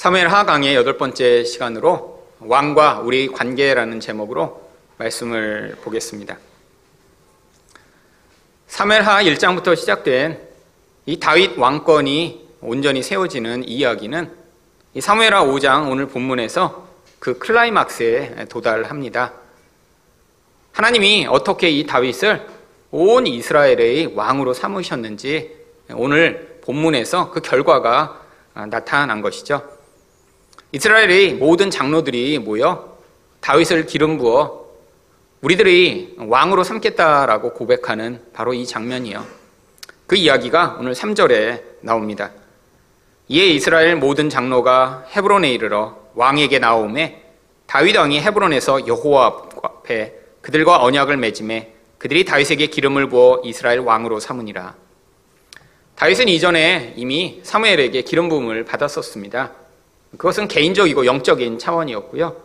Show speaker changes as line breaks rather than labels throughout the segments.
사무엘 하강의 여덟 번째 시간으로 왕과 우리 관계라는 제목으로 말씀을 보겠습니다. 사무엘 하 1장부터 시작된 이 다윗 왕권이 온전히 세워지는 이야기는 이 사무엘 하 5장 오늘 본문에서 그 클라이막스에 도달합니다. 하나님이 어떻게 이 다윗을 온 이스라엘의 왕으로 삼으셨는지 오늘 본문에서 그 결과가 나타난 것이죠. 이스라엘의 모든 장로들이 모여 다윗을 기름 부어 우리들이 왕으로 삼겠다라고 고백하는 바로 이 장면이요. 그 이야기가 오늘 3절에 나옵니다. 이에 이스라엘 모든 장로가 헤브론에 이르러 왕에게 나오매 다윗 왕이 헤브론에서 여호와 앞에 그들과 언약을 맺음에 그들이 다윗에게 기름을 부어 이스라엘 왕으로 삼으니라. 다윗은 이전에 이미 사무엘에게 기름 부음을 받았었습니다. 그것은 개인적이고 영적인 차원이었고요.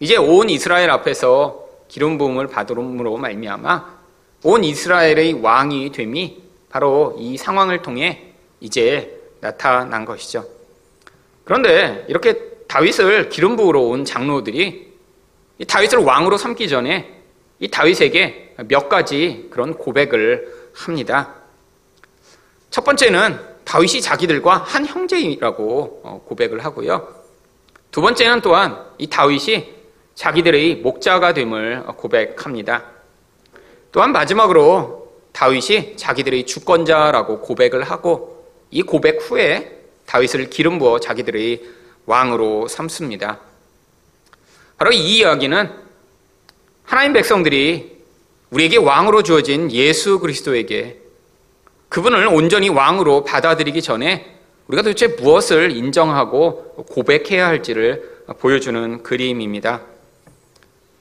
이제 온 이스라엘 앞에서 기름 부음을 받음으로 말미암아 온 이스라엘의 왕이 됨이 바로 이 상황을 통해 이제 나타난 것이죠. 그런데 이렇게 다윗을 기름 부으러 온 장로들이 다윗을 왕으로 삼기 전에 이 다윗에게 몇 가지 그런 고백을 합니다. 첫 번째는 다윗이 자기들과 한 형제이라고 어, 고백을 하고요. 두 번째는 또한 이 다윗이 자기들의 목자가 됨을 고백합니다. 또한 마지막으로 다윗이 자기들의 주권자라고 고백을 하고 이 고백 후에 다윗을 기름 부어 자기들의 왕으로 삼습니다. 바로 이 이야기는 하나님 백성들이 우리에게 왕으로 주어진 예수 그리스도에게 그분을 온전히 왕으로 받아들이기 전에 우리가 도대체 무엇을 인정하고 고백해야 할지를 보여주는 그림입니다.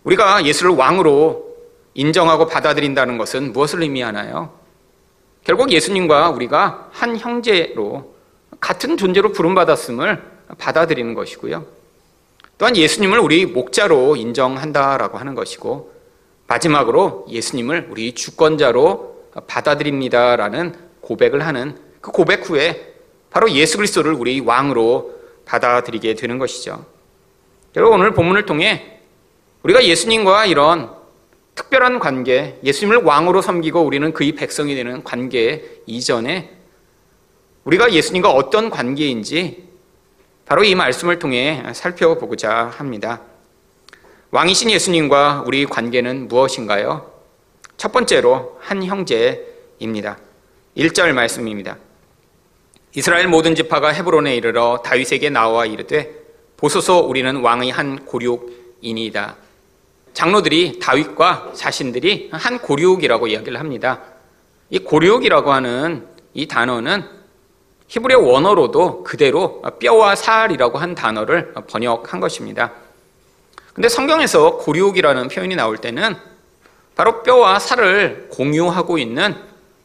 우리가 예수를 왕으로 인정하고 받아들인다는 것은 무엇을 의미하나요? 결국 예수님과 우리가 한 형제로 같은 존재로 부름받았음을 받아들이는 것이고요. 또한 예수님을 우리 목자로 인정한다라고 하는 것이고 마지막으로 예수님을 우리 주권자로 받아들입니다라는 고백을 하는 그 고백 후에 바로 예수 그리스도를 우리 왕으로 받아들이게 되는 것이죠. 여러분 오늘 본문을 통해 우리가 예수님과 이런 특별한 관계, 예수님을 왕으로 섬기고 우리는 그의 백성이 되는 관계 이전에 우리가 예수님과 어떤 관계인지 바로 이 말씀을 통해 살펴보고자 합니다. 왕이신 예수님과 우리 관계는 무엇인가요? 첫 번째로 한 형제입니다. 1절 말씀입니다. 이스라엘 모든 지파가 헤브론에 이르러 다윗에게 나와 이르되 보소서 우리는 왕의 한 고륙이니이다. 장로들이 다윗과 자신들이 한 고륙이라고 이야기를 합니다. 이 고륙이라고 하는 이 단어는 히브리어 원어로도 그대로 뼈와 살이라고 한 단어를 번역한 것입니다. 근데 성경에서 고륙이라는 표현이 나올 때는 바로 뼈와 살을 공유하고 있는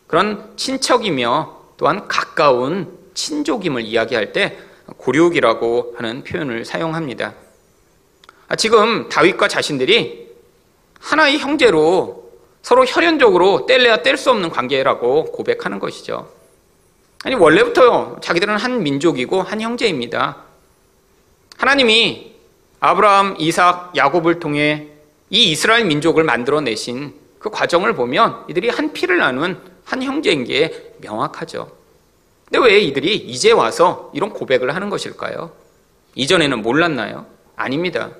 그런 친척이며 또한 가까운 친족임을 이야기할 때 고륙이라고 하는 표현을 사용합니다. 아, 지금 다윗과 자신들이 하나의 형제로 서로 혈연적으로 뗄래야 뗄 수 없는 관계라고 고백하는 것이죠. 아니 원래부터 자기들은 한 민족이고 한 형제입니다. 하나님이 아브라함, 이삭, 야곱을 통해 이 이스라엘 민족을 만들어내신 그 과정을 보면 이들이 한 피를 나눈 한 형제인 게 명확하죠. 근데 왜 이들이 이제 와서 이런 고백을 하는 것일까요? 이전에는 몰랐나요? 아닙니다.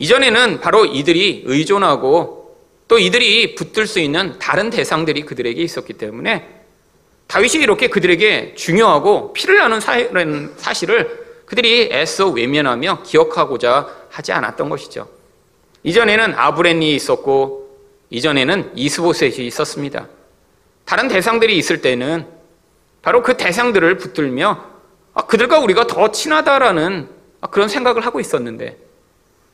이전에는 바로 이들이 의존하고 또 이들이 붙들 수 있는 다른 대상들이 그들에게 있었기 때문에 다윗이 이렇게 그들에게 중요하고 피를 나는 사실을 그들이 애써 외면하며 기억하고자 하지 않았던 것이죠. 이전에는 아브렌이 있었고 이전에는 이스보셋이 있었습니다. 다른 대상들이 있을 때는 바로 그 대상들을 붙들며 아, 그들과 우리가 더 친하다라는 그런 생각을 하고 있었는데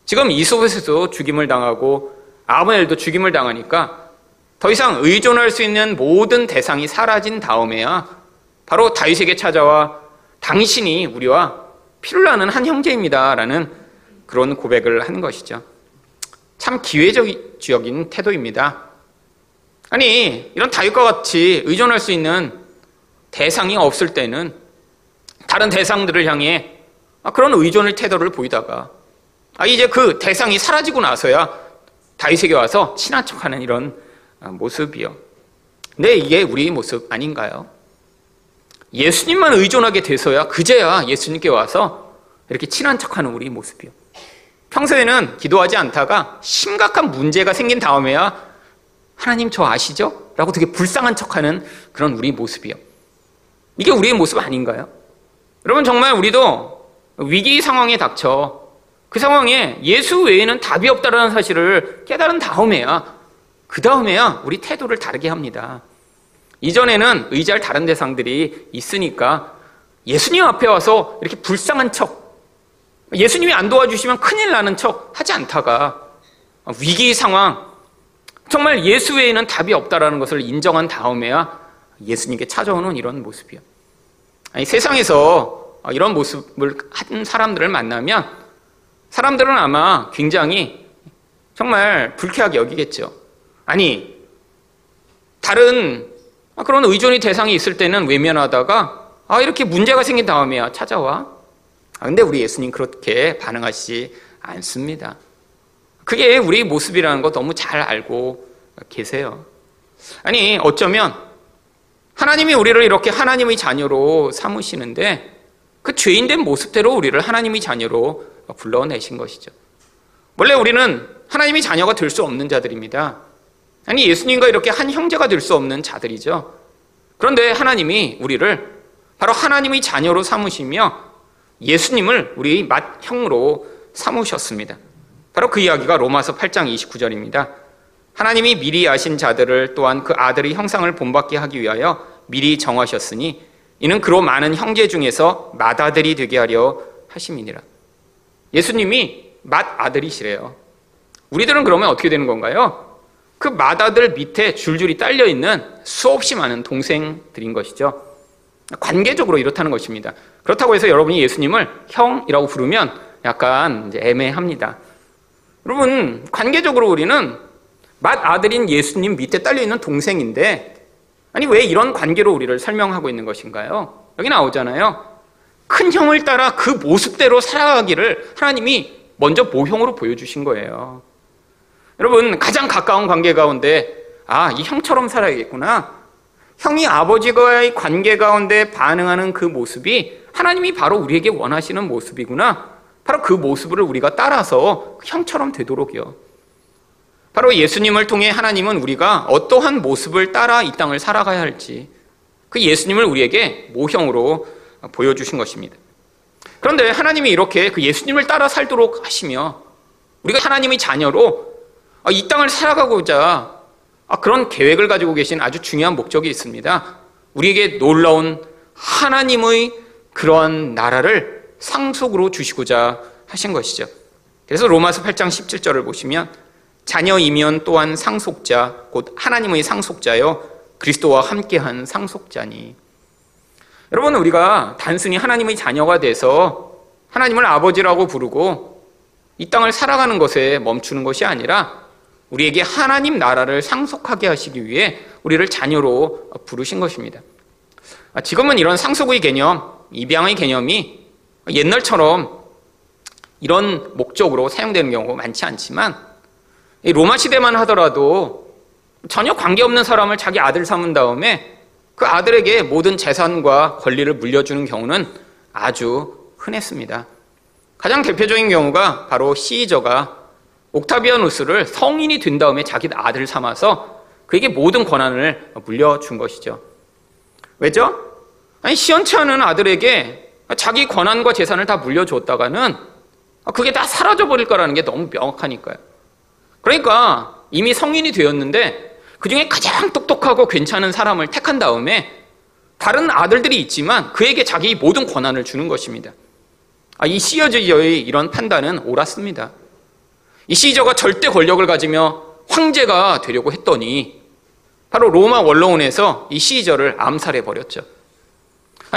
지금 이스보셋도 죽임을 당하고 아브넬도 죽임을 당하니까 더 이상 의존할 수 있는 모든 대상이 사라진 다음에야 바로 다윗에게 찾아와 당신이 우리와 피를 나는 한 형제입니다라는 그런 고백을 하는 것이죠. 참 기회적인 태도입니다. 아니, 이런 다윗과 같이 의존할 수 있는 대상이 없을 때는 다른 대상들을 향해 아, 그런 의존의 태도를 보이다가 아, 이제 그 대상이 사라지고 나서야 다윗에게 와서 친한 척하는 이런 아, 모습이요. 근데 이게 우리 모습 아닌가요? 예수님만 의존하게 돼서야 그제야 예수님께 와서 이렇게 친한 척하는 우리 모습이요. 평소에는 기도하지 않다가 심각한 문제가 생긴 다음에야 하나님 저 아시죠? 라고 되게 불쌍한 척하는 그런 우리 모습이요. 이게 우리의 모습 아닌가요? 여러분 정말 우리도 위기 상황에 닥쳐 그 상황에 예수 외에는 답이 없다는 사실을 깨달은 다음에야 그 다음에야 우리 태도를 다르게 합니다. 이전에는 의지할 다른 대상들이 있으니까 예수님 앞에 와서 이렇게 불쌍한 척, 예수님이 안 도와주시면 큰일 나는 척 하지 않다가 위기 상황, 정말 예수 외에는 답이 없다라는 것을 인정한 다음에야 예수님께 찾아오는 이런 모습이요. 아니, 세상에서 이런 모습을 한 사람들을 만나면 사람들은 아마 굉장히 정말 불쾌하게 여기겠죠. 아니, 다른 그런 의존의 대상이 있을 때는 외면하다가 아, 이렇게 문제가 생긴 다음에야 찾아와. 아, 근데 우리 예수님 그렇게 반응하시지 않습니다. 그게 우리 모습이라는 거 너무 잘 알고 계세요. 아니, 어쩌면 하나님이 우리를 이렇게 하나님의 자녀로 삼으시는데 그 죄인된 모습대로 우리를 하나님의 자녀로 불러내신 것이죠. 원래 우리는 하나님의 자녀가 될 수 없는 자들입니다. 아니, 예수님과 이렇게 한 형제가 될 수 없는 자들이죠. 그런데 하나님이 우리를 바로 하나님의 자녀로 삼으시며 예수님을 우리 맏형으로 삼으셨습니다. 바로 그 이야기가 로마서 8장 29절입니다. 하나님이 미리 아신 자들을 또한 그 아들의 형상을 본받게 하기 위하여 미리 정하셨으니 이는 그로 많은 형제 중에서 맏아들이 되게 하려 하심이니라. 예수님이 맏아들이시래요. 우리들은 그러면 어떻게 되는 건가요? 그 맏아들 밑에 줄줄이 딸려 있는 수없이 많은 동생들인 것이죠. 관계적으로 이렇다는 것입니다. 그렇다고 해서 여러분이 예수님을 형이라고 부르면 약간 애매합니다. 여러분, 관계적으로 우리는 맏 아들인 예수님 밑에 딸려있는 동생인데, 아니, 왜 이런 관계로 우리를 설명하고 있는 것인가요? 여기 나오잖아요. 큰 형을 따라 그 모습대로 살아가기를 하나님이 먼저 모형으로 보여주신 거예요. 여러분, 가장 가까운 관계 가운데, 아, 이 형처럼 살아야겠구나. 형이 아버지와의 관계 가운데 반응하는 그 모습이 하나님이 바로 우리에게 원하시는 모습이구나. 바로 그 모습을 우리가 따라서 형처럼 되도록요. 바로 예수님을 통해 하나님은 우리가 어떠한 모습을 따라 이 땅을 살아가야 할지 그 예수님을 우리에게 모형으로 보여주신 것입니다. 그런데 하나님이 이렇게 그 예수님을 따라 살도록 하시며 우리가 하나님의 자녀로 이 땅을 살아가고자 그런 계획을 가지고 계신 아주 중요한 목적이 있습니다. 우리에게 놀라운 하나님의 그러한 나라를 상속으로 주시고자 하신 것이죠. 그래서 로마서 8장 17절을 보시면 자녀이면 또한 상속자 곧 하나님의 상속자요 그리스도와 함께한 상속자니 여러분 우리가 단순히 하나님의 자녀가 돼서 하나님을 아버지라고 부르고 이 땅을 살아가는 것에 멈추는 것이 아니라 우리에게 하나님 나라를 상속하게 하시기 위해 우리를 자녀로 부르신 것입니다. 지금은 이런 상속의 개념, 입양의 개념이 옛날처럼 이런 목적으로 사용되는 경우가 많지 않지만 로마 시대만 하더라도 전혀 관계없는 사람을 자기 아들 삼은 다음에 그 아들에게 모든 재산과 권리를 물려주는 경우는 아주 흔했습니다. 가장 대표적인 경우가 바로 시저가 옥타비아누스를 성인이 된 다음에 자기 아들을 삼아서 그에게 모든 권한을 물려준 것이죠. 왜죠? 아니, 시원치 않은 아들에게 자기 권한과 재산을 다 물려줬다가는 그게 다 사라져버릴 거라는 게 너무 명확하니까요. 그러니까 이미 성인이 되었는데 그 중에 가장 똑똑하고 괜찮은 사람을 택한 다음에 다른 아들들이 있지만 그에게 자기 모든 권한을 주는 것입니다. 아, 이 시저의 이런 판단은 옳았습니다. 이 시저가 절대 권력을 가지며 황제가 되려고 했더니 바로 로마 원로원에서 이 시저를 암살해 버렸죠.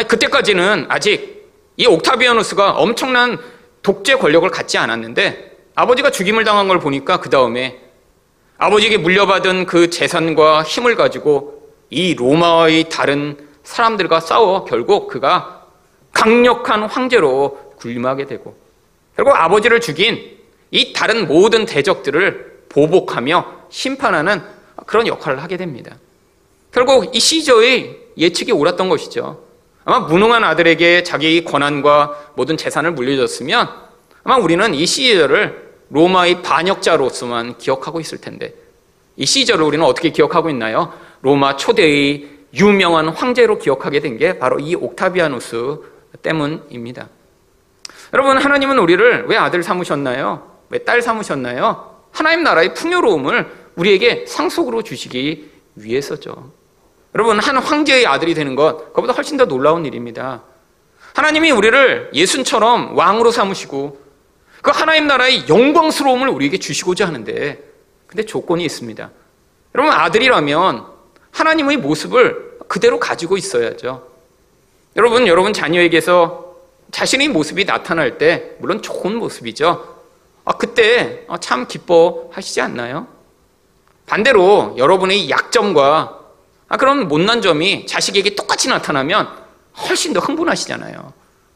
그때까지는 아직 이 옥타비아누스가 엄청난 독재 권력을 갖지 않았는데 아버지가 죽임을 당한 걸 보니까 그 다음에 아버지에게 물려받은 그 재산과 힘을 가지고 이 로마의 다른 사람들과 싸워 결국 그가 강력한 황제로 군림하게 되고 결국 아버지를 죽인 이 다른 모든 대적들을 보복하며 심판하는 그런 역할을 하게 됩니다. 결국 이 시저의 예측이 옳았던 것이죠. 아마 무능한 아들에게 자기 권한과 모든 재산을 물려줬으면 아마 우리는 이 시저를 로마의 반역자로서만 기억하고 있을 텐데 이 시저를 우리는 어떻게 기억하고 있나요? 로마 초대의 유명한 황제로 기억하게 된 게 바로 이 옥타비아누스 때문입니다. 여러분 하나님은 우리를 왜 아들 삼으셨나요? 왜 딸 삼으셨나요? 하나님 나라의 풍요로움을 우리에게 상속으로 주시기 위해서죠. 여러분 한 황제의 아들이 되는 것 그보다 훨씬 더 놀라운 일입니다. 하나님이 우리를 예순처럼 왕으로 삼으시고 그 하나님 나라의 영광스러움을 우리에게 주시고자 하는데 근데 조건이 있습니다. 여러분 아들이라면 하나님의 모습을 그대로 가지고 있어야죠. 여러분 여러분 자녀에게서 자신의 모습이 나타날 때 물론 좋은 모습이죠. 아, 그때 참 기뻐하시지 않나요? 반대로 여러분의 약점과 아, 그런 못난 점이 자식에게 똑같이 나타나면 훨씬 더 흥분하시잖아요.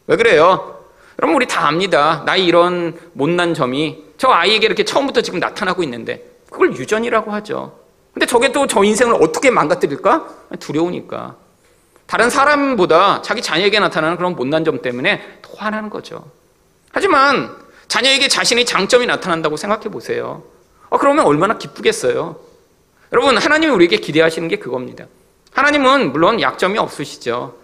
왜 그래요? 여러분 우리 다 압니다. 나의 이런 못난 점이 저 아이에게 이렇게 처음부터 지금 나타나고 있는데 그걸 유전이라고 하죠. 근데 저게 또 저 인생을 어떻게 망가뜨릴까? 두려우니까. 다른 사람보다 자기 자녀에게 나타나는 그런 못난 점 때문에 더 화나는 거죠. 하지만 자녀에게 자신의 장점이 나타난다고 생각해 보세요. 어, 그러면 얼마나 기쁘겠어요. 여러분, 하나님이 우리에게 기대하시는 게 그겁니다. 하나님은 물론 약점이 없으시죠.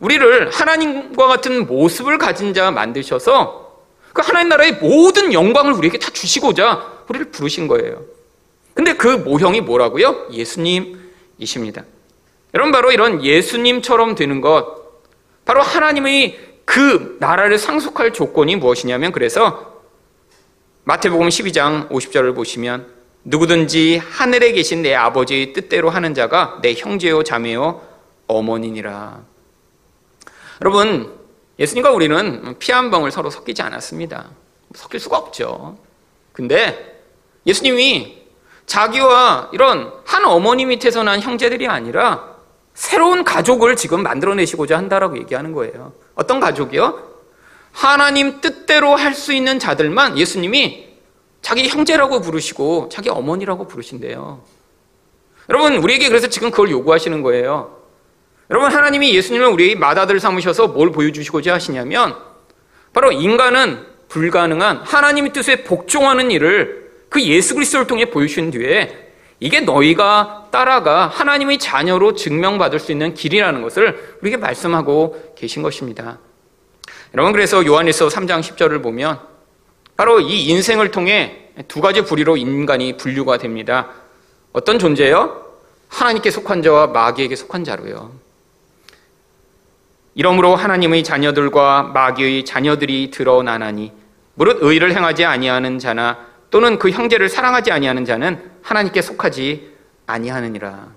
우리를 하나님과 같은 모습을 가진 자 만드셔서 그 하나님 나라의 모든 영광을 우리에게 다 주시고자 우리를 부르신 거예요. 근데 그 모형이 뭐라고요? 예수님이십니다. 여러분, 바로 이런 예수님처럼 되는 것, 바로 하나님의 그 나라를 상속할 조건이 무엇이냐면 그래서 마태복음 12장 50절을 보시면 누구든지 하늘에 계신 내 아버지의 뜻대로 하는 자가 내 형제요 자매요 어머니니라. 여러분 예수님과 우리는 피 한 방울 서로 섞이지 않았습니다. 섞일 수가 없죠. 근데 예수님이 자기와 이런 한 어머니 밑에서 난 형제들이 아니라 새로운 가족을 지금 만들어내시고자 한다라고 얘기하는 거예요. 어떤 가족이요? 하나님 뜻대로 할 수 있는 자들만 예수님이 자기 형제라고 부르시고 자기 어머니라고 부르신대요. 여러분, 우리에게 그래서 지금 그걸 요구하시는 거예요. 여러분, 하나님이 예수님을 우리의 맏아들 삼으셔서 뭘 보여주시고자 하시냐면 바로 인간은 불가능한 하나님의 뜻에 복종하는 일을 그 예수 그리스도를 통해 보여주신 뒤에 이게 너희가 따라가 하나님의 자녀로 증명받을 수 있는 길이라는 것을 우리에게 말씀하고 계신 것입니다. 여러분 그래서 요한일서 3장 10절을 보면 바로 이 인생을 통해 두 가지 부류로 인간이 분류가 됩니다. 어떤 존재요? 하나님께 속한 자와 마귀에게 속한 자로요. 이러므로 하나님의 자녀들과 마귀의 자녀들이 드러나나니 무릇 의를 행하지 아니하는 자나 또는 그 형제를 사랑하지 아니하는 자는 하나님께 속하지 아니하느니라.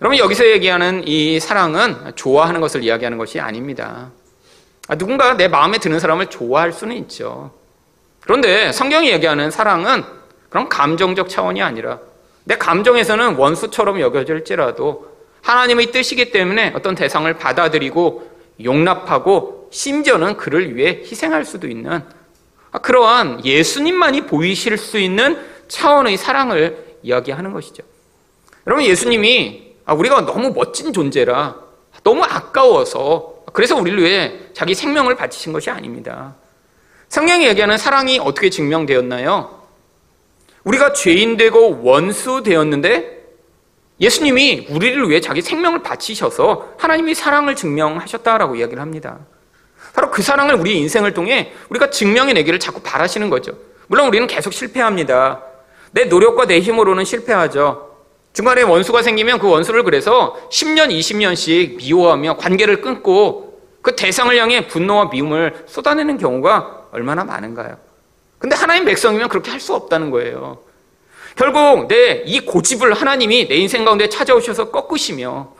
여러분 여기서 얘기하는 이 사랑은 좋아하는 것을 이야기하는 것이 아닙니다. 아, 누군가 내 마음에 드는 사람을 좋아할 수는 있죠. 그런데 성경이 얘기하는 사랑은 그런 감정적 차원이 아니라 내 감정에서는 원수처럼 여겨질지라도 하나님의 뜻이기 때문에 어떤 대상을 받아들이고 용납하고 심지어는 그를 위해 희생할 수도 있는 아, 그러한 예수님만이 보이실 수 있는 차원의 사랑을 이야기하는 것이죠. 여러분, 예수님이 아, 우리가 너무 멋진 존재라 너무 아까워서 그래서 우리를 위해 자기 생명을 바치신 것이 아닙니다. 성경이 얘기하는 사랑이 어떻게 증명되었나요? 우리가 죄인 되고 원수 되었는데 예수님이 우리를 위해 자기 생명을 바치셔서 하나님이 사랑을 증명하셨다라고 이야기를 합니다. 바로 그 사랑을 우리 인생을 통해 우리가 증명해내기를 자꾸 바라시는 거죠. 물론 우리는 계속 실패합니다. 내 노력과 내 힘으로는 실패하죠. 중간에 원수가 생기면 그 원수를 그래서 10년, 20년씩 미워하며 관계를 끊고 그 대상을 향해 분노와 미움을 쏟아내는 경우가 얼마나 많은가요? 근데 하나님 백성이면 그렇게 할 수 없다는 거예요. 결국 내 이 고집을 하나님이 내 인생 가운데 찾아오셔서 꺾으시며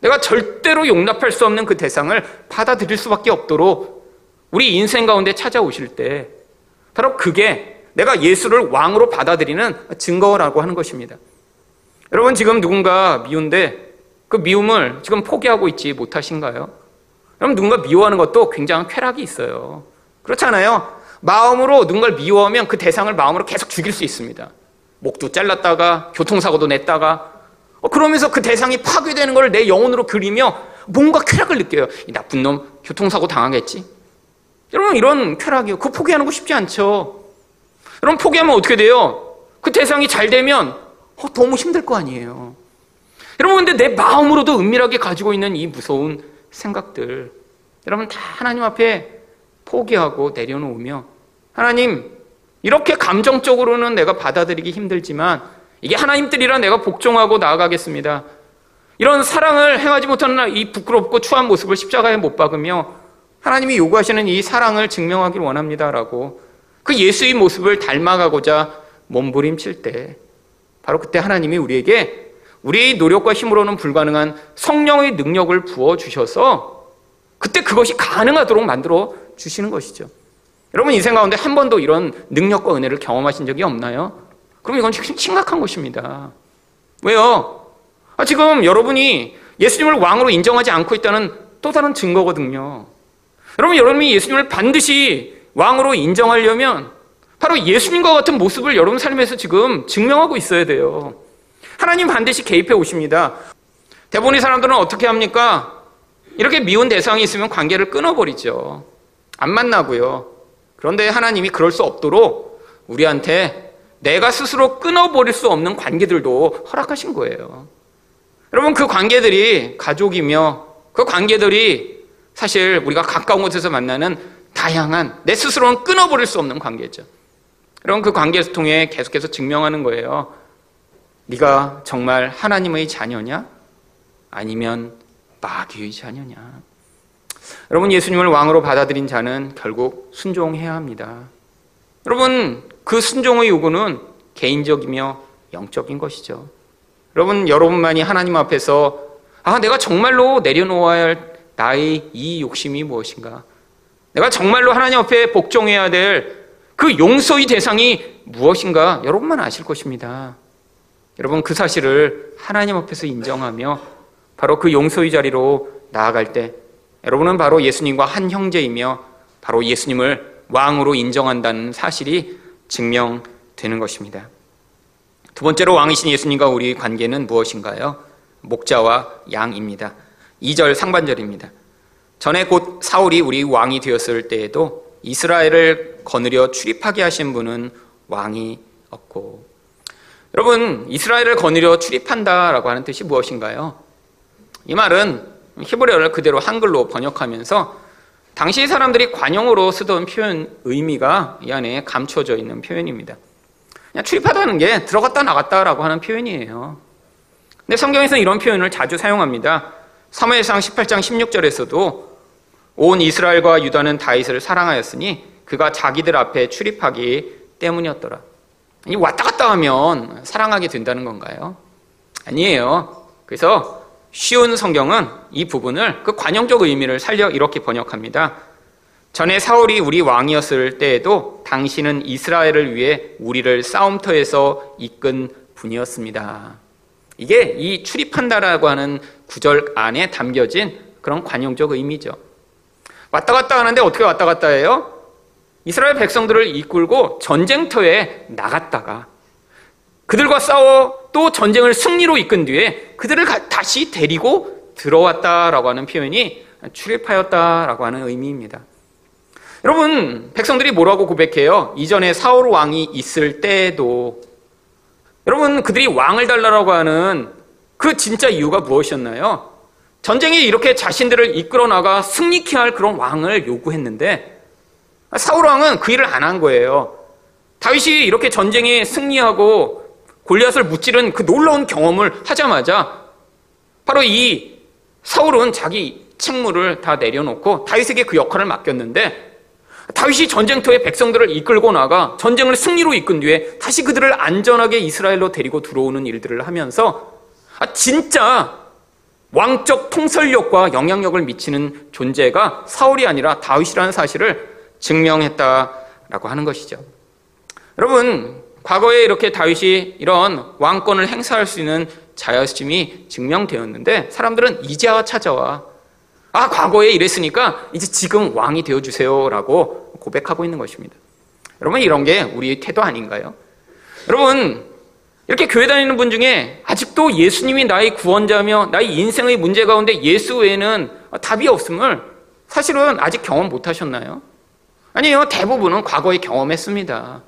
내가 절대로 용납할 수 없는 그 대상을 받아들일 수밖에 없도록 우리 인생 가운데 찾아오실 때 바로 그게 내가 예수를 왕으로 받아들이는 증거라고 하는 것입니다. 여러분 지금 누군가 미운데 그 미움을 지금 포기하고 있지 못하신가요? 그럼 누군가 미워하는 것도 굉장한 쾌락이 있어요. 그렇잖아요. 마음으로 누군가를 미워하면 그 대상을 마음으로 계속 죽일 수 있습니다. 목도 잘랐다가 교통사고도 냈다가 어, 그러면서 그 대상이 파괴되는 걸 내 영혼으로 그리며 뭔가 쾌락을 느껴요. 이 나쁜 놈 교통사고 당하겠지. 여러분 이런 쾌락이요. 그 포기하는 거 쉽지 않죠. 여러분 포기하면 어떻게 돼요? 그 대상이 잘 되면 어, 너무 힘들 거 아니에요. 여러분 근데 내 마음으로도 은밀하게 가지고 있는 이 무서운 생각들 여러분 다 하나님 앞에 포기하고 내려놓으며 하나님 이렇게 감정적으로는 내가 받아들이기 힘들지만 이게 하나님 들이라 내가 복종하고 나아가겠습니다. 이런 사랑을 행하지 못하는 이 부끄럽고 추한 모습을 십자가에 못 박으며 하나님이 요구하시는 이 사랑을 증명하길 원합니다라고 그 예수의 모습을 닮아가고자 몸부림칠 때 바로 그때 하나님이 우리에게 우리의 노력과 힘으로는 불가능한 성령의 능력을 부어 주셔서 그때 그것이 가능하도록 만들어 주시는 것이죠. 여러분 인생 가운데 한 번도 이런 능력과 은혜를 경험하신 적이 없나요? 그럼 이건 심각한 것입니다. 왜요? 아, 지금 여러분이 예수님을 왕으로 인정하지 않고 있다는 또 다른 증거거든요. 여러분, 여러분이 예수님을 반드시 왕으로 인정하려면 바로 예수님과 같은 모습을 여러분 삶에서 지금 증명하고 있어야 돼요. 하나님 반드시 개입해 오십니다. 대부분의 사람들은 어떻게 합니까? 이렇게 미운 대상이 있으면 관계를 끊어버리죠. 안 만나고요. 그런데 하나님이 그럴 수 없도록 우리한테 내가 스스로 끊어버릴 수 없는 관계들도 허락하신 거예요. 여러분, 그 관계들이 가족이며 그 관계들이 사실 우리가 가까운 곳에서 만나는 다양한 내 스스로는 끊어버릴 수 없는 관계죠. 여러분, 그 관계에서 통해 계속해서 증명하는 거예요. 네가 정말 하나님의 자녀냐? 아니면 마귀의 자녀냐? 여러분, 예수님을 왕으로 받아들인 자는 결국 순종해야 합니다. 여러분, 그 순종의 요구는 개인적이며 영적인 것이죠. 여러분, 여러분만이 하나님 앞에서 아, 내가 정말로 내려놓아야 할 나의 이 욕심이 무엇인가? 내가 정말로 하나님 앞에 복종해야 될 그 용서의 대상이 무엇인가? 여러분만 아실 것입니다. 여러분, 그 사실을 하나님 앞에서 인정하며 바로 그 용서의 자리로 나아갈 때 여러분은 바로 예수님과 한 형제이며 바로 예수님을 왕으로 인정한다는 사실이 증명되는 것입니다. 두 번째로 왕이신 예수님과 우리의 관계는 무엇인가요? 목자와 양입니다. 2절 상반절입니다. 전에 곧 사울이 우리 왕이 되었을 때에도 이스라엘을 거느려 출입하게 하신 분은 왕이 없고 여러분 이스라엘을 거느려 출입한다라고 하는 뜻이 무엇인가요? 이 말은 히브리어를 그대로 한글로 번역하면서 당시 사람들이 관용으로 쓰던 표현 의미가 이 안에 감춰져 있는 표현입니다. 그냥 출입하다는 게 들어갔다 나갔다라고 하는 표현이에요. 근데 성경에서 이런 표현을 자주 사용합니다. 사무엘상 18장 16절에서도 온 이스라엘과 유다는 다윗을 사랑하였으니 그가 자기들 앞에 출입하기 때문이었더라. 이 왔다 갔다 하면 사랑하게 된다는 건가요? 아니에요. 그래서 쉬운 성경은 이 부분을 그 관용적 의미를 살려 이렇게 번역합니다. 전에 사울이 우리 왕이었을 때에도 당신은 이스라엘을 위해 우리를 싸움터에서 이끈 분이었습니다. 이게 이 출입한다라고 하는 구절 안에 담겨진 그런 관용적 의미죠. 왔다 갔다 하는데 어떻게 왔다 갔다 해요? 이스라엘 백성들을 이끌고 전쟁터에 나갔다가 그들과 싸워 또 전쟁을 승리로 이끈 뒤에 그들을 다시 데리고 들어왔다라고 하는 표현이 출입하였다라고 하는 의미입니다. 여러분, 백성들이 뭐라고 고백해요? 이전에 사울 왕이 있을 때에도 여러분, 그들이 왕을 달라고 하는 그 진짜 이유가 무엇이었나요? 전쟁에 이렇게 자신들을 이끌어 나가 승리케 할 그런 왕을 요구했는데 사울 왕은 그 일을 안 한 거예요. 다윗이 이렇게 전쟁에 승리하고 골리앗을 무찌른 그 놀라운 경험을 하자마자 바로 이 사울은 자기 책무를 다 내려놓고 다윗에게 그 역할을 맡겼는데 다윗이 전쟁터에 백성들을 이끌고 나가 전쟁을 승리로 이끈 뒤에 다시 그들을 안전하게 이스라엘로 데리고 들어오는 일들을 하면서 아, 진짜 왕적 통솔력과 영향력을 미치는 존재가 사울이 아니라 다윗이라는 사실을 증명했다라고 하는 것이죠. 여러분, 과거에 이렇게 다윗이 이런 왕권을 행사할 수 있는 자여심이 증명되었는데 사람들은 이제와 찾아와 아, 과거에 이랬으니까 이제 지금 왕이 되어주세요라고 고백하고 있는 것입니다. 여러분, 이런 게 우리의 태도 아닌가요? 여러분, 이렇게 교회 다니는 분 중에 아직도 예수님이 나의 구원자며 나의 인생의 문제 가운데 예수 외에는 답이 없음을 사실은 아직 경험 못 하셨나요? 아니요, 대부분은 과거에 경험했습니다.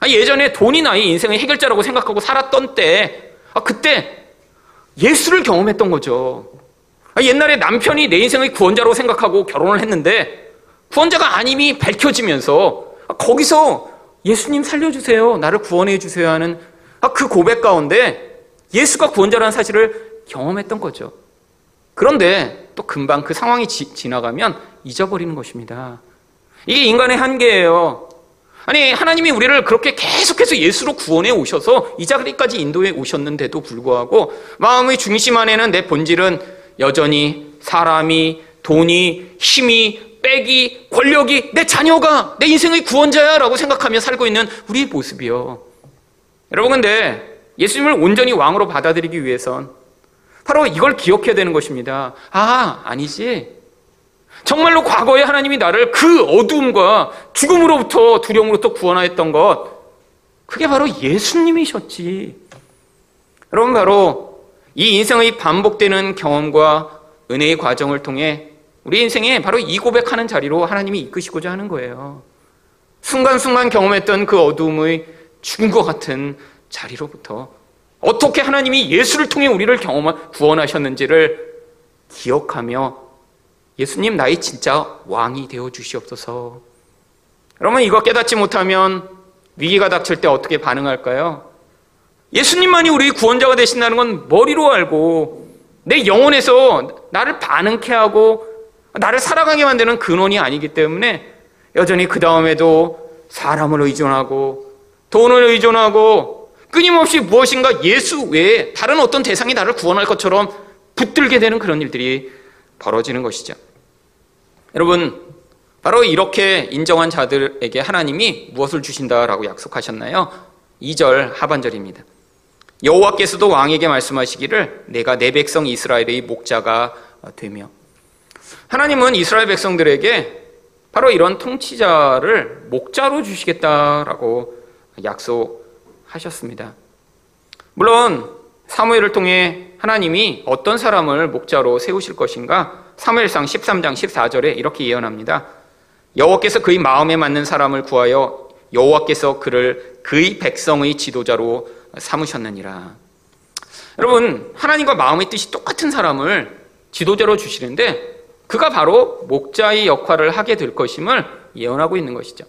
아, 예전에 돈이 나의 인생의 해결자라고 생각하고 살았던 때, 아, 그때 예수를 경험했던 거죠. 아, 옛날에 남편이 내 인생의 구원자로 생각하고 결혼을 했는데, 구원자가 아님이 밝혀지면서, 거기서 예수님 살려주세요. 나를 구원해 주세요 하는 그 고백 가운데 예수가 구원자라는 사실을 경험했던 거죠. 그런데 또 금방 그 상황이 지, 나가면 잊어버리는 것입니다. 이게 인간의 한계예요. 아니, 하나님이 우리를 그렇게 계속해서 예수로 구원해 오셔서 이 자리까지 인도해 오셨는데도 불구하고 마음의 중심 안에는 내 본질은 여전히 사람이, 돈이, 힘이, 빽이, 권력이 내 자녀가 내 인생의 구원자야 라고 생각하며 살고 있는 우리의 모습이요. 여러분, 근데 예수님을 온전히 왕으로 받아들이기 위해선 바로 이걸 기억해야 되는 것입니다. 아, 아니지. 정말로 과거에 하나님이 나를 그 어두움과 죽음으로부터 두려움으로부터 구원하였던 것, 그게 바로 예수님이셨지. 여러분, 바로 이 인생의 반복되는 경험과 은혜의 과정을 통해 우리 인생에 바로 이 고백하는 자리로 하나님이 이끄시고자 하는 거예요. 순간순간 경험했던 그 어두움의 죽음과 같은 자리로부터 어떻게 하나님이 예수를 통해 우리를 경험 구원하셨는지를 기억하며 예수님 나의 진짜 왕이 되어 주시옵소서. 여러분 이거 깨닫지 못하면 위기가 닥칠 때 어떻게 반응할까요? 예수님만이 우리 구원자가 되신다는 건 머리로 알고 내 영혼에서 나를 반응케 하고 나를 살아가게 만드는 근원이 아니기 때문에 여전히 그 다음에도 사람을 의존하고 돈을 의존하고 끊임없이 무엇인가 예수 외에 다른 어떤 대상이 나를 구원할 것처럼 붙들게 되는 그런 일들이 벌어지는 것이죠. 여러분, 바로 이렇게 인정한 자들에게 하나님이 무엇을 주신다라고 약속하셨나요? 2절 하반절입니다. 여호와께서도 왕에게 말씀하시기를 내가 내 백성 이스라엘의 목자가 되며 하나님은 이스라엘 백성들에게 바로 이런 통치자를 목자로 주시겠다라고 약속하셨습니다. 물론 사무엘을 통해 하나님이 어떤 사람을 목자로 세우실 것인가 사무엘상 13장 14절에 이렇게 예언합니다. 여호와께서 그의 마음에 맞는 사람을 구하여 여호와께서 그를 그의 백성의 지도자로 삼으셨느니라. 여러분, 하나님과 마음의 뜻이 똑같은 사람을 지도자로 주시는데 그가 바로 목자의 역할을 하게 될 것임을 예언하고 있는 것이죠.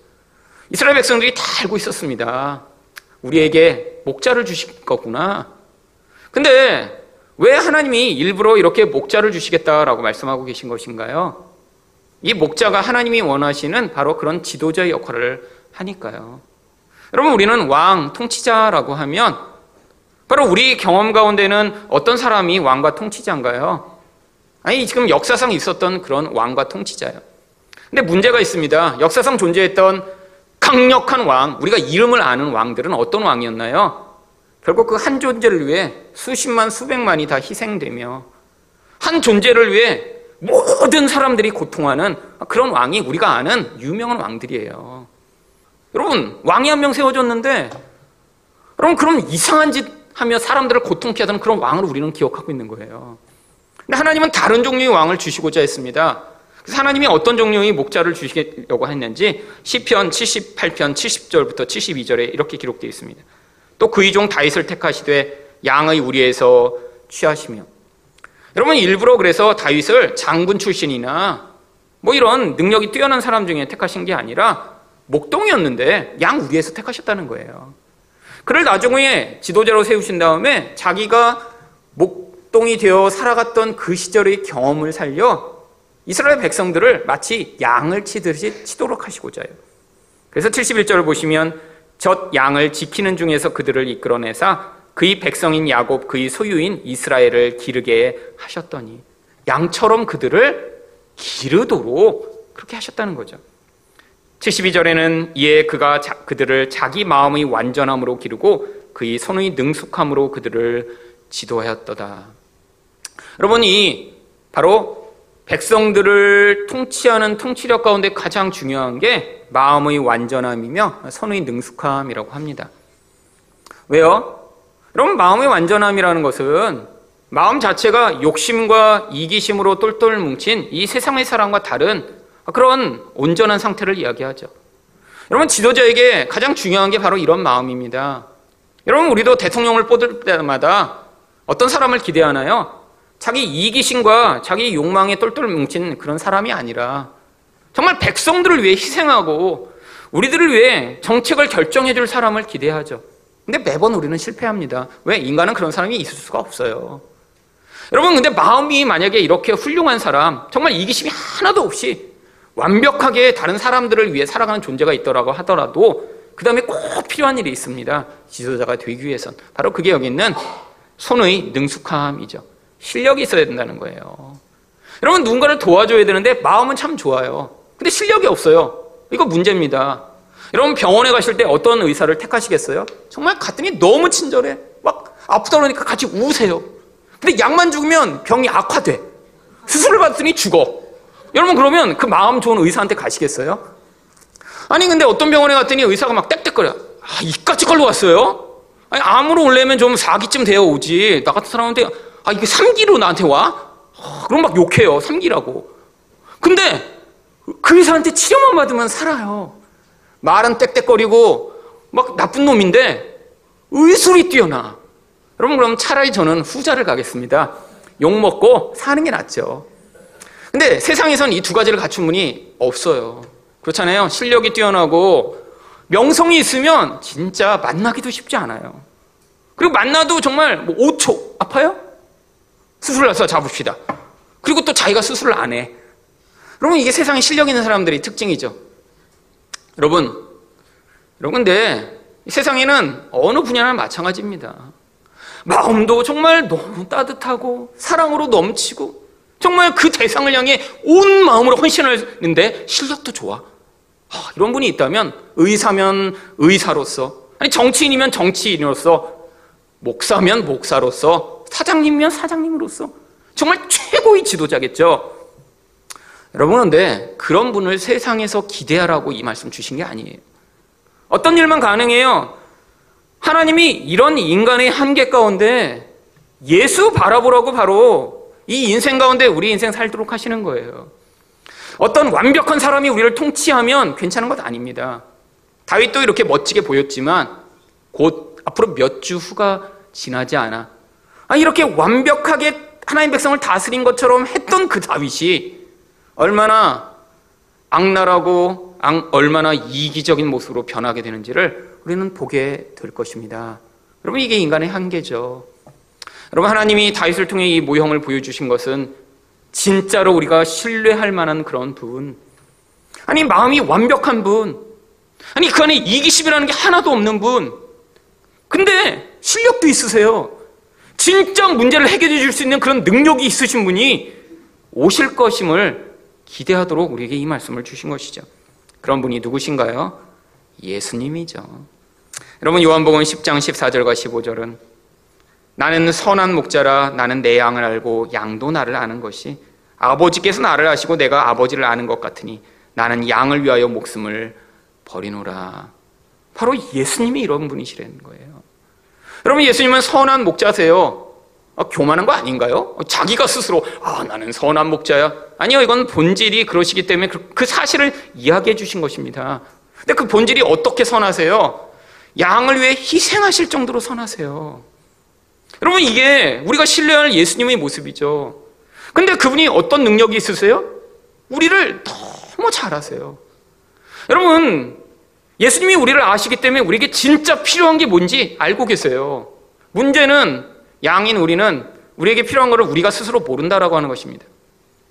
이스라엘 백성들이 다 알고 있었습니다. 우리에게 목자를 주실 거구나. 근데 왜 하나님이 일부러 이렇게 목자를 주시겠다라고 말씀하고 계신 것인가요? 이 목자가 하나님이 원하시는 바로 그런 지도자의 역할을 하니까요. 여러분, 우리는 왕, 통치자라고 하면 바로 우리 경험 가운데는 어떤 사람이 왕과 통치자인가요? 아니, 지금 역사상 있었던 그런 왕과 통치자예요. 근데 문제가 있습니다. 역사상 존재했던 강력한 왕, 우리가 이름을 아는 왕들은 어떤 왕이었나요? 결국 그 한 존재를 위해 수십만, 수백만이 다 희생되며 한 존재를 위해 모든 사람들이 고통하는 그런 왕이 우리가 아는 유명한 왕들이에요. 여러분, 왕이 한 명 세워졌는데, 여러분, 그럼 이상한 짓 하며 사람들을 고통케 하던 그런 왕을 우리는 기억하고 있는 거예요. 근데 하나님은 다른 종류의 왕을 주시고자 했습니다. 그래서 하나님이 어떤 종류의 목자를 주시려고 했는지 시편 78편 70절부터 72절에 이렇게 기록되어 있습니다. 또 그의 종 다윗을 택하시되 양의 우리에서 취하시며 여러분 일부러 그래서 다윗을 장군 출신이나 뭐 이런 능력이 뛰어난 사람 중에 택하신 게 아니라 목동이었는데 양 우리에서 택하셨다는 거예요. 그를 나중에 지도자로 세우신 다음에 자기가 목동이 되어 살아갔던 그 시절의 경험을 살려 이스라엘 백성들을 마치 양을 치듯이 치도록 하시고자 해요. 그래서 71절을 보시면 젖 양을 지키는 중에서 그들을 이끌어내사 그의 백성인 야곱 그의 소유인 이스라엘을 기르게 하셨더니 양처럼 그들을 기르도록 그렇게 하셨다는 거죠. 72절에는 이에 그가 자, 그들을 자기 마음의 완전함으로 기르고 그의 손의 능숙함으로 그들을 지도하였도다. 여러분 이 바로 백성들을 통치하는 통치력 가운데 가장 중요한 게 마음의 완전함이며 선의 능숙함이라고 합니다. 왜요? 여러분, 마음의 완전함이라는 것은 마음 자체가 욕심과 이기심으로 똘똘 뭉친 이 세상의 사람과 다른 그런 온전한 상태를 이야기하죠. 여러분, 지도자에게 가장 중요한 게 바로 이런 마음입니다. 여러분, 우리도 대통령을 뽑을 때마다 어떤 사람을 기대하나요? 자기 이기심과 자기 욕망에 똘똘 뭉친 그런 사람이 아니라 정말 백성들을 위해 희생하고 우리들을 위해 정책을 결정해 줄 사람을 기대하죠. 근데 매번 우리는 실패합니다. 왜? 인간은 그런 사람이 있을 수가 없어요. 여러분, 근데 마음이 만약에 이렇게 훌륭한 사람, 정말 이기심이 하나도 없이 완벽하게 다른 사람들을 위해 살아가는 존재가 있더라고 하더라도 그 다음에 꼭 필요한 일이 있습니다. 지도자가 되기 위해선. 바로 그게 여기 있는 손의 능숙함이죠. 실력이 있어야 된다는 거예요. 여러분, 누군가를 도와줘야 되는데 마음은 참 좋아요. 근데 실력이 없어요. 이거 문제입니다. 여러분, 병원에 가실 때 어떤 의사를 택하시겠어요? 정말 갔더니 너무 친절해. 막 아프다 그러니까 같이 우세요. 근데 약만 죽으면 병이 악화돼. 수술을 받더니 죽어. 여러분, 그러면 그 마음 좋은 의사한테 가시겠어요? 아니, 근데 어떤 병원에 갔더니 의사가 막 땡땡거려. 아, 이까지 걸로 왔어요? 아니, 암으로 올려면 좀 4기쯤 되어 오지. 나 같은 사람한테 아, 이게 3기로 나한테 와? 아, 그럼 막 욕해요. 3기라고. 근데 그 의사한테 치료만 받으면 살아요. 말은 땡땡거리고 막 나쁜 놈인데 의술이 뛰어나. 여러분 그럼 차라리 저는 후자를 가겠습니다. 욕 먹고 사는 게 낫죠. 근데 세상에선 이 두 가지를 갖춘 분이 없어요. 그렇잖아요. 실력이 뛰어나고 명성이 있으면 진짜 만나기도 쉽지 않아요. 그리고 만나도 정말 뭐 5초 아파요? 수술해서 잡읍시다. 그리고 또 자기가 수술을 안 해. 여러분 이게 세상에 실력 있는 사람들의 특징이죠. 여러분, 여러분 근데 세상에는 어느 분야나 마찬가지입니다. 마음도 정말 너무 따뜻하고 사랑으로 넘치고 정말 그 대상을 향해 온 마음으로 헌신하는데 실력도 좋아. 아, 이런 분이 있다면 의사면 의사로서 아니 정치인이면 정치인으로서 목사면 목사로서 사장님이면 사장님으로서 정말 최고의 지도자겠죠. 여러분, 근데 그런 분을 세상에서 기대하라고 이 말씀 주신 게 아니에요. 어떤 일만 가능해요? 하나님이 이런 인간의 한계 가운데 예수 바라보라고 바로 이 인생 가운데 우리 인생 살도록 하시는 거예요. 어떤 완벽한 사람이 우리를 통치하면 괜찮은 것 아닙니다. 다윗도 이렇게 멋지게 보였지만 곧 앞으로 몇 주 후가 지나지 않아 아, 이렇게 완벽하게 하나님 백성을 다스린 것처럼 했던 그 다윗이 얼마나 악랄하고 얼마나 이기적인 모습으로 변하게 되는지를 우리는 보게 될 것입니다. 여러분 이게 인간의 한계죠. 여러분 하나님이 다윗을 통해 이 모형을 보여주신 것은 진짜로 우리가 신뢰할 만한 그런 분, 아니 마음이 완벽한 분, 아니 그 안에 이기심이라는 게 하나도 없는 분, 근데 실력도 있으세요. 진짜 문제를 해결해 줄 수 있는 그런 능력이 있으신 분이 오실 것임을 기대하도록 우리에게 이 말씀을 주신 것이죠. 그런 분이 누구신가요? 예수님이죠. 여러분 요한복음 10장 14절과 15절은 나는 선한 목자라 나는 내 양을 알고 양도 나를 아는 것이 아버지께서 나를 아시고 내가 아버지를 아는 것 같으니 나는 양을 위하여 목숨을 버리노라. 바로 예수님이 이런 분이시라는 거예요. 여러분 예수님은 선한 목자세요. 아, 교만한 거 아닌가요? 자기가 스스로 아 나는 선한 목자야. 아니요 이건 본질이 그러시기 때문에 그, 그 사실을 이야기해 주신 것입니다. 근데 그 본질이 어떻게 선하세요? 양을 위해 희생하실 정도로 선하세요. 여러분 이게 우리가 신뢰할 예수님의 모습이죠. 근데 그분이 어떤 능력이 있으세요? 우리를 너무 잘 아세요. 여러분 예수님이 우리를 아시기 때문에 우리에게 진짜 필요한 게 뭔지 알고 계세요. 문제는 양인 우리는 우리에게 필요한 것을 우리가 스스로 모른다라고 하는 것입니다.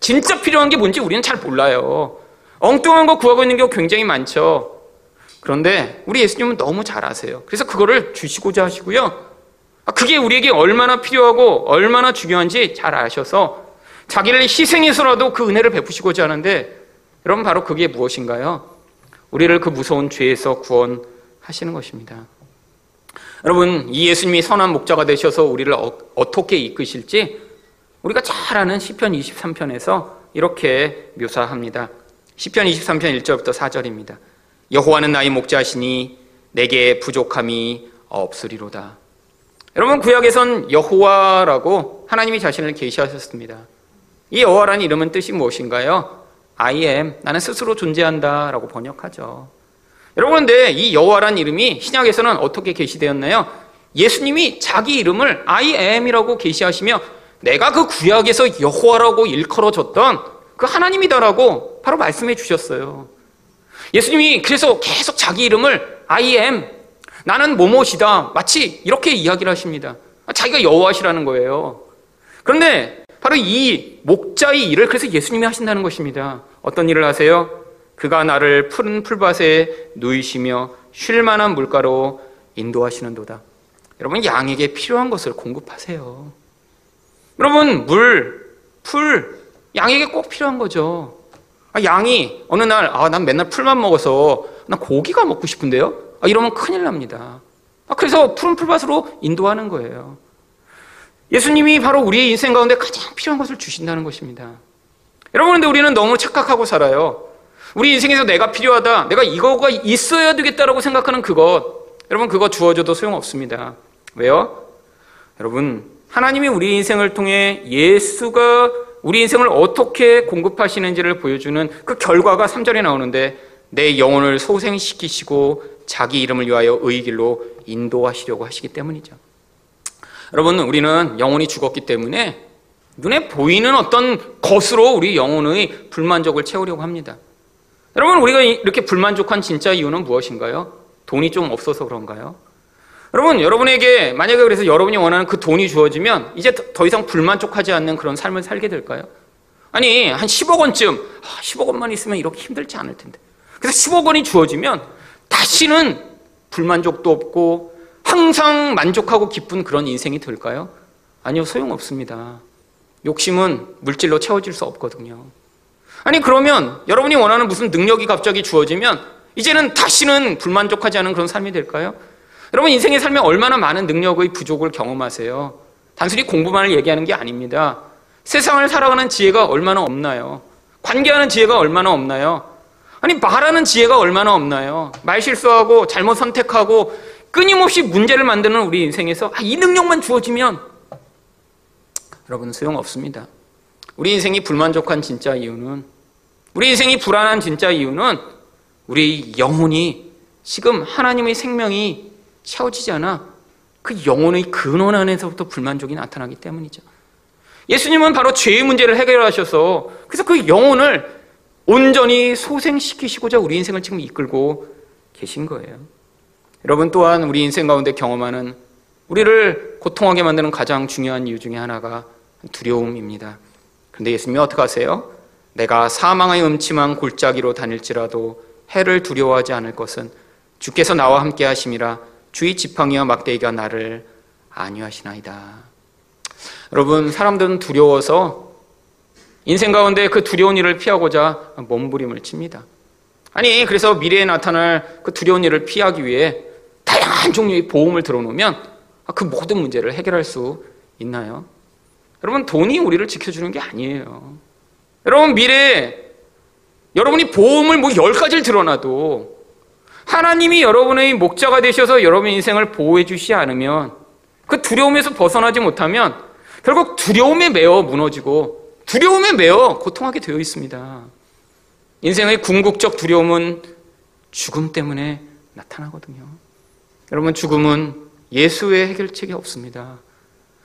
진짜 필요한 게 뭔지 우리는 잘 몰라요. 엉뚱한 거 구하고 있는 경우 굉장히 많죠. 그런데 우리 예수님은 너무 잘 아세요. 그래서 그거를 주시고자 하시고요. 아, 그게 우리에게 얼마나 필요하고 얼마나 중요한지 잘 아셔서 자기를 희생해서라도 그 은혜를 베푸시고자 하는데 여러분 바로 그게 무엇인가요? 우리를 그 무서운 죄에서 구원하시는 것입니다. 여러분, 이 예수님이 선한 목자가 되셔서 우리를 어, 떻게 이끄실지 우리가 잘 아는 시편 23편에서 이렇게 묘사합니다. 10편 23편 1절부터 4절입니다. 여호와는 나의 목자시니 내게 부족함이 없으리로다. 여러분 구약에선 여호와라고 하나님이 자신을 계시하셨습니다. 이 여호와라는 이름은 뜻이 무엇인가요? I am 나는 스스로 존재한다라고 번역하죠. 여러분 근데 이 여호와라는 이름이 신약에서는 어떻게 계시되었나요? 예수님이 자기 이름을 I am이라고 계시하시며 내가 그 구약에서 여호와라고 일컬어졌던 그 하나님이다라고 바로 말씀해 주셨어요. 예수님이 그래서 계속 자기 이름을 I am 나는 뭐뭐시다 마치 이렇게 이야기를 하십니다. 자기가 여호와시라는 거예요. 그런데 바로 이 목자의 일을 그래서 예수님이 하신다는 것입니다. 어떤 일을 하세요? 그가 나를 푸른 풀밭에 누이시며 쉴 만한 물가로 인도하시는도다. 여러분 양에게 필요한 것을 공급하세요. 여러분 물, 풀 양에게 꼭 필요한 거죠. 아, 양이 어느 날 아, 난 맨날 풀만 먹어서 나 고기가 먹고 싶은데요. 아, 이러면 큰일 납니다. 아, 그래서 푸른 풀밭으로 인도하는 거예요. 예수님이 바로 우리의 인생 가운데 가장 필요한 것을 주신다는 것입니다. 여러분, 근데 우리는 너무 착각하고 살아요. 우리 인생에서 내가 필요하다, 내가 이거가 있어야 되겠다라고 생각하는 그것, 여러분, 그거 주어줘도 소용없습니다. 왜요? 여러분, 하나님이 우리 인생을 통해 예수가 우리 인생을 어떻게 공급하시는지를 보여주는 그 결과가 3절에 나오는데 내 영혼을 소생시키시고 자기 이름을 위하여 의 길로 인도하시려고 하시기 때문이죠. 여러분, 우리는 영혼이 죽었기 때문에 눈에 보이는 어떤 것으로 우리 영혼의 불만족을 채우려고 합니다. 여러분, 우리가 이렇게 불만족한 진짜 이유는 무엇인가요? 돈이 좀 없어서 그런가요? 여러분, 여러분에게 만약에 그래서 여러분이 원하는 그 돈이 주어지면 이제 더 이상 불만족하지 않는 그런 삶을 살게 될까요? 아니, 한 10억 원쯤, 10억 아, 원만 있으면 이렇게 힘들지 않을 텐데. 그래서 10억 원이 주어지면 다시는 불만족도 없고 항상 만족하고 기쁜 그런 인생이 될까요? 아니요, 소용없습니다. 욕심은 물질로 채워질 수 없거든요. 아니, 그러면 여러분이 원하는 무슨 능력이 갑자기 주어지면 이제는 다시는 불만족하지 않은 그런 삶이 될까요? 여러분, 인생에 살면 얼마나 많은 능력의 부족을 경험하세요? 단순히 공부만을 얘기하는 게 아닙니다. 세상을 살아가는 지혜가 얼마나 없나요? 관계하는 지혜가 얼마나 없나요? 아니, 말하는 지혜가 얼마나 없나요? 말 실수하고 잘못 선택하고 끊임없이 문제를 만드는 우리 인생에서 아, 이 능력만 주어지면 여러분 소용없습니다. 우리 인생이 불만족한 진짜 이유는 우리 인생이 불안한 진짜 이유는 우리 영혼이 지금 하나님의 생명이 채워지지 않아 그 영혼의 근원 안에서부터 불만족이 나타나기 때문이죠. 예수님은 바로 죄의 문제를 해결하셔서 그래서 그 영혼을 온전히 소생시키시고자 우리 인생을 지금 이끌고 계신 거예요. 여러분 또한 우리 인생 가운데 경험하는 우리를 고통하게 만드는 가장 중요한 이유 중에 하나가 두려움입니다. 그런데 예수님이 어떻게 하세요? 내가 사망의 음침한 골짜기로 다닐지라도 해를 두려워하지 않을 것은 주께서 나와 함께 하심이라 주의 지팡이와 막대기가 나를 안위하시나이다. 여러분 사람들은 두려워서 인생 가운데 그 두려운 일을 피하고자 몸부림을 칩니다. 아니, 그래서 미래에 나타날 그 두려운 일을 피하기 위해 다양한 종류의 보험을 들어놓으면 그 모든 문제를 해결할 수 있나요? 여러분, 돈이 우리를 지켜주는 게 아니에요. 여러분, 미래에 여러분이 보험을 뭐열 가지를 들어놔도 하나님이 여러분의 목자가 되셔서 여러분의 인생을 보호해 주시지 않으면 그 두려움에서 벗어나지 못하면 결국 두려움에 매어 무너지고 두려움에 매어 고통하게 되어 있습니다. 인생의 궁극적 두려움은 죽음 때문에 나타나거든요. 여러분, 죽음은 예수의 해결책이 없습니다.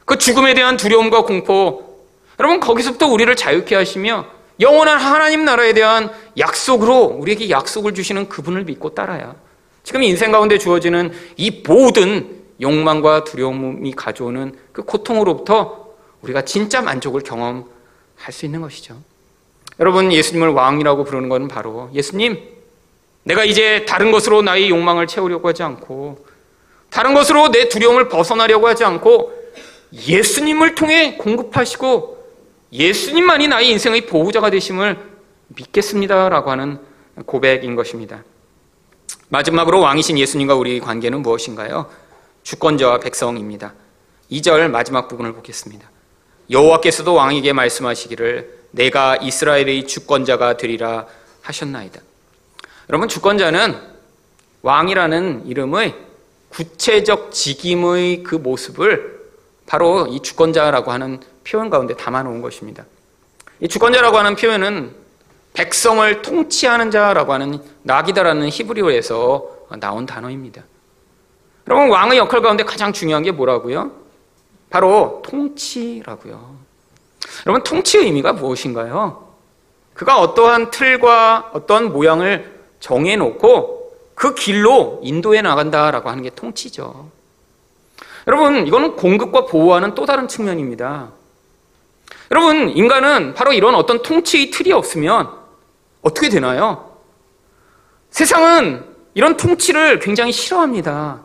그 죽음에 대한 두려움과 공포, 여러분, 거기서부터 우리를 자유케 하시며 영원한 하나님 나라에 대한 약속으로 우리에게 약속을 주시는 그분을 믿고 따라야 지금 인생 가운데 주어지는 이 모든 욕망과 두려움이 가져오는 그 고통으로부터 우리가 진짜 만족을 경험 할 수 있는 것이죠. 여러분, 예수님을 왕이라고 부르는 것은 바로 예수님, 내가 이제 다른 것으로 나의 욕망을 채우려고 하지 않고, 다른 것으로 내 두려움을 벗어나려고 하지 않고, 예수님을 통해 공급하시고, 예수님만이 나의 인생의 보호자가 되심을 믿겠습니다라고 하는 고백인 것입니다. 마지막으로 왕이신 예수님과 우리 관계는 무엇인가요? 주권자와 백성입니다. 2절 마지막 부분을 보겠습니다. 여호와께서도 왕에게 말씀하시기를 내가 이스라엘의 주권자가 되리라 하셨나이다. 여러분 주권자는 왕이라는 이름의 구체적 직임의 그 모습을 바로 이 주권자라고 하는 표현 가운데 담아놓은 것입니다. 이 주권자라고 하는 표현은 백성을 통치하는 자라고 하는 나기다라는 히브리어에서 나온 단어입니다. 여러분 왕의 역할 가운데 가장 중요한 게 뭐라고요? 바로 통치라고요. 여러분 통치의 의미가 무엇인가요? 그가 어떠한 틀과 어떤 모양을 정해놓고 그 길로 인도해 나간다라고 하는 게 통치죠. 여러분, 이거는 공급과 보호하는 또 다른 측면입니다. 여러분, 인간은 바로 이런 어떤 통치의 틀이 없으면 어떻게 되나요? 세상은 이런 통치를 굉장히 싫어합니다.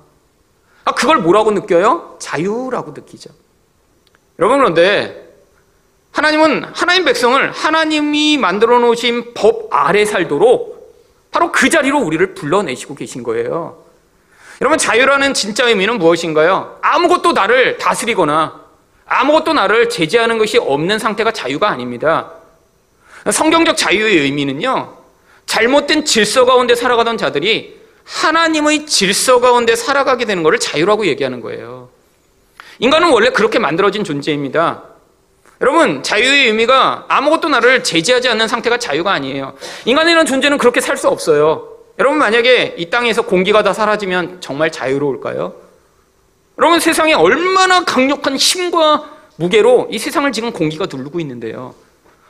아, 그걸 뭐라고 느껴요? 자유라고 느끼죠. 여러분, 그런데 하나님은 하나님 백성을 하나님이 만들어 놓으신 법 아래 살도록 바로 그 자리로 우리를 불러내시고 계신 거예요. 여러분, 자유라는 진짜 의미는 무엇인가요? 아무것도 나를 다스리거나 아무것도 나를 제재하는 것이 없는 상태가 자유가 아닙니다. 성경적 자유의 의미는요, 잘못된 질서 가운데 살아가던 자들이 하나님의 질서 가운데 살아가게 되는 것을 자유라고 얘기하는 거예요. 인간은 원래 그렇게 만들어진 존재입니다. 여러분, 자유의 의미가 아무것도 나를 제지하지 않는 상태가 자유가 아니에요. 인간이라는 존재는 그렇게 살 수 없어요. 여러분, 만약에 이 땅에서 공기가 다 사라지면 정말 자유로울까요? 여러분, 세상에 얼마나 강력한 힘과 무게로 이 세상을 지금 공기가 누르고 있는데요.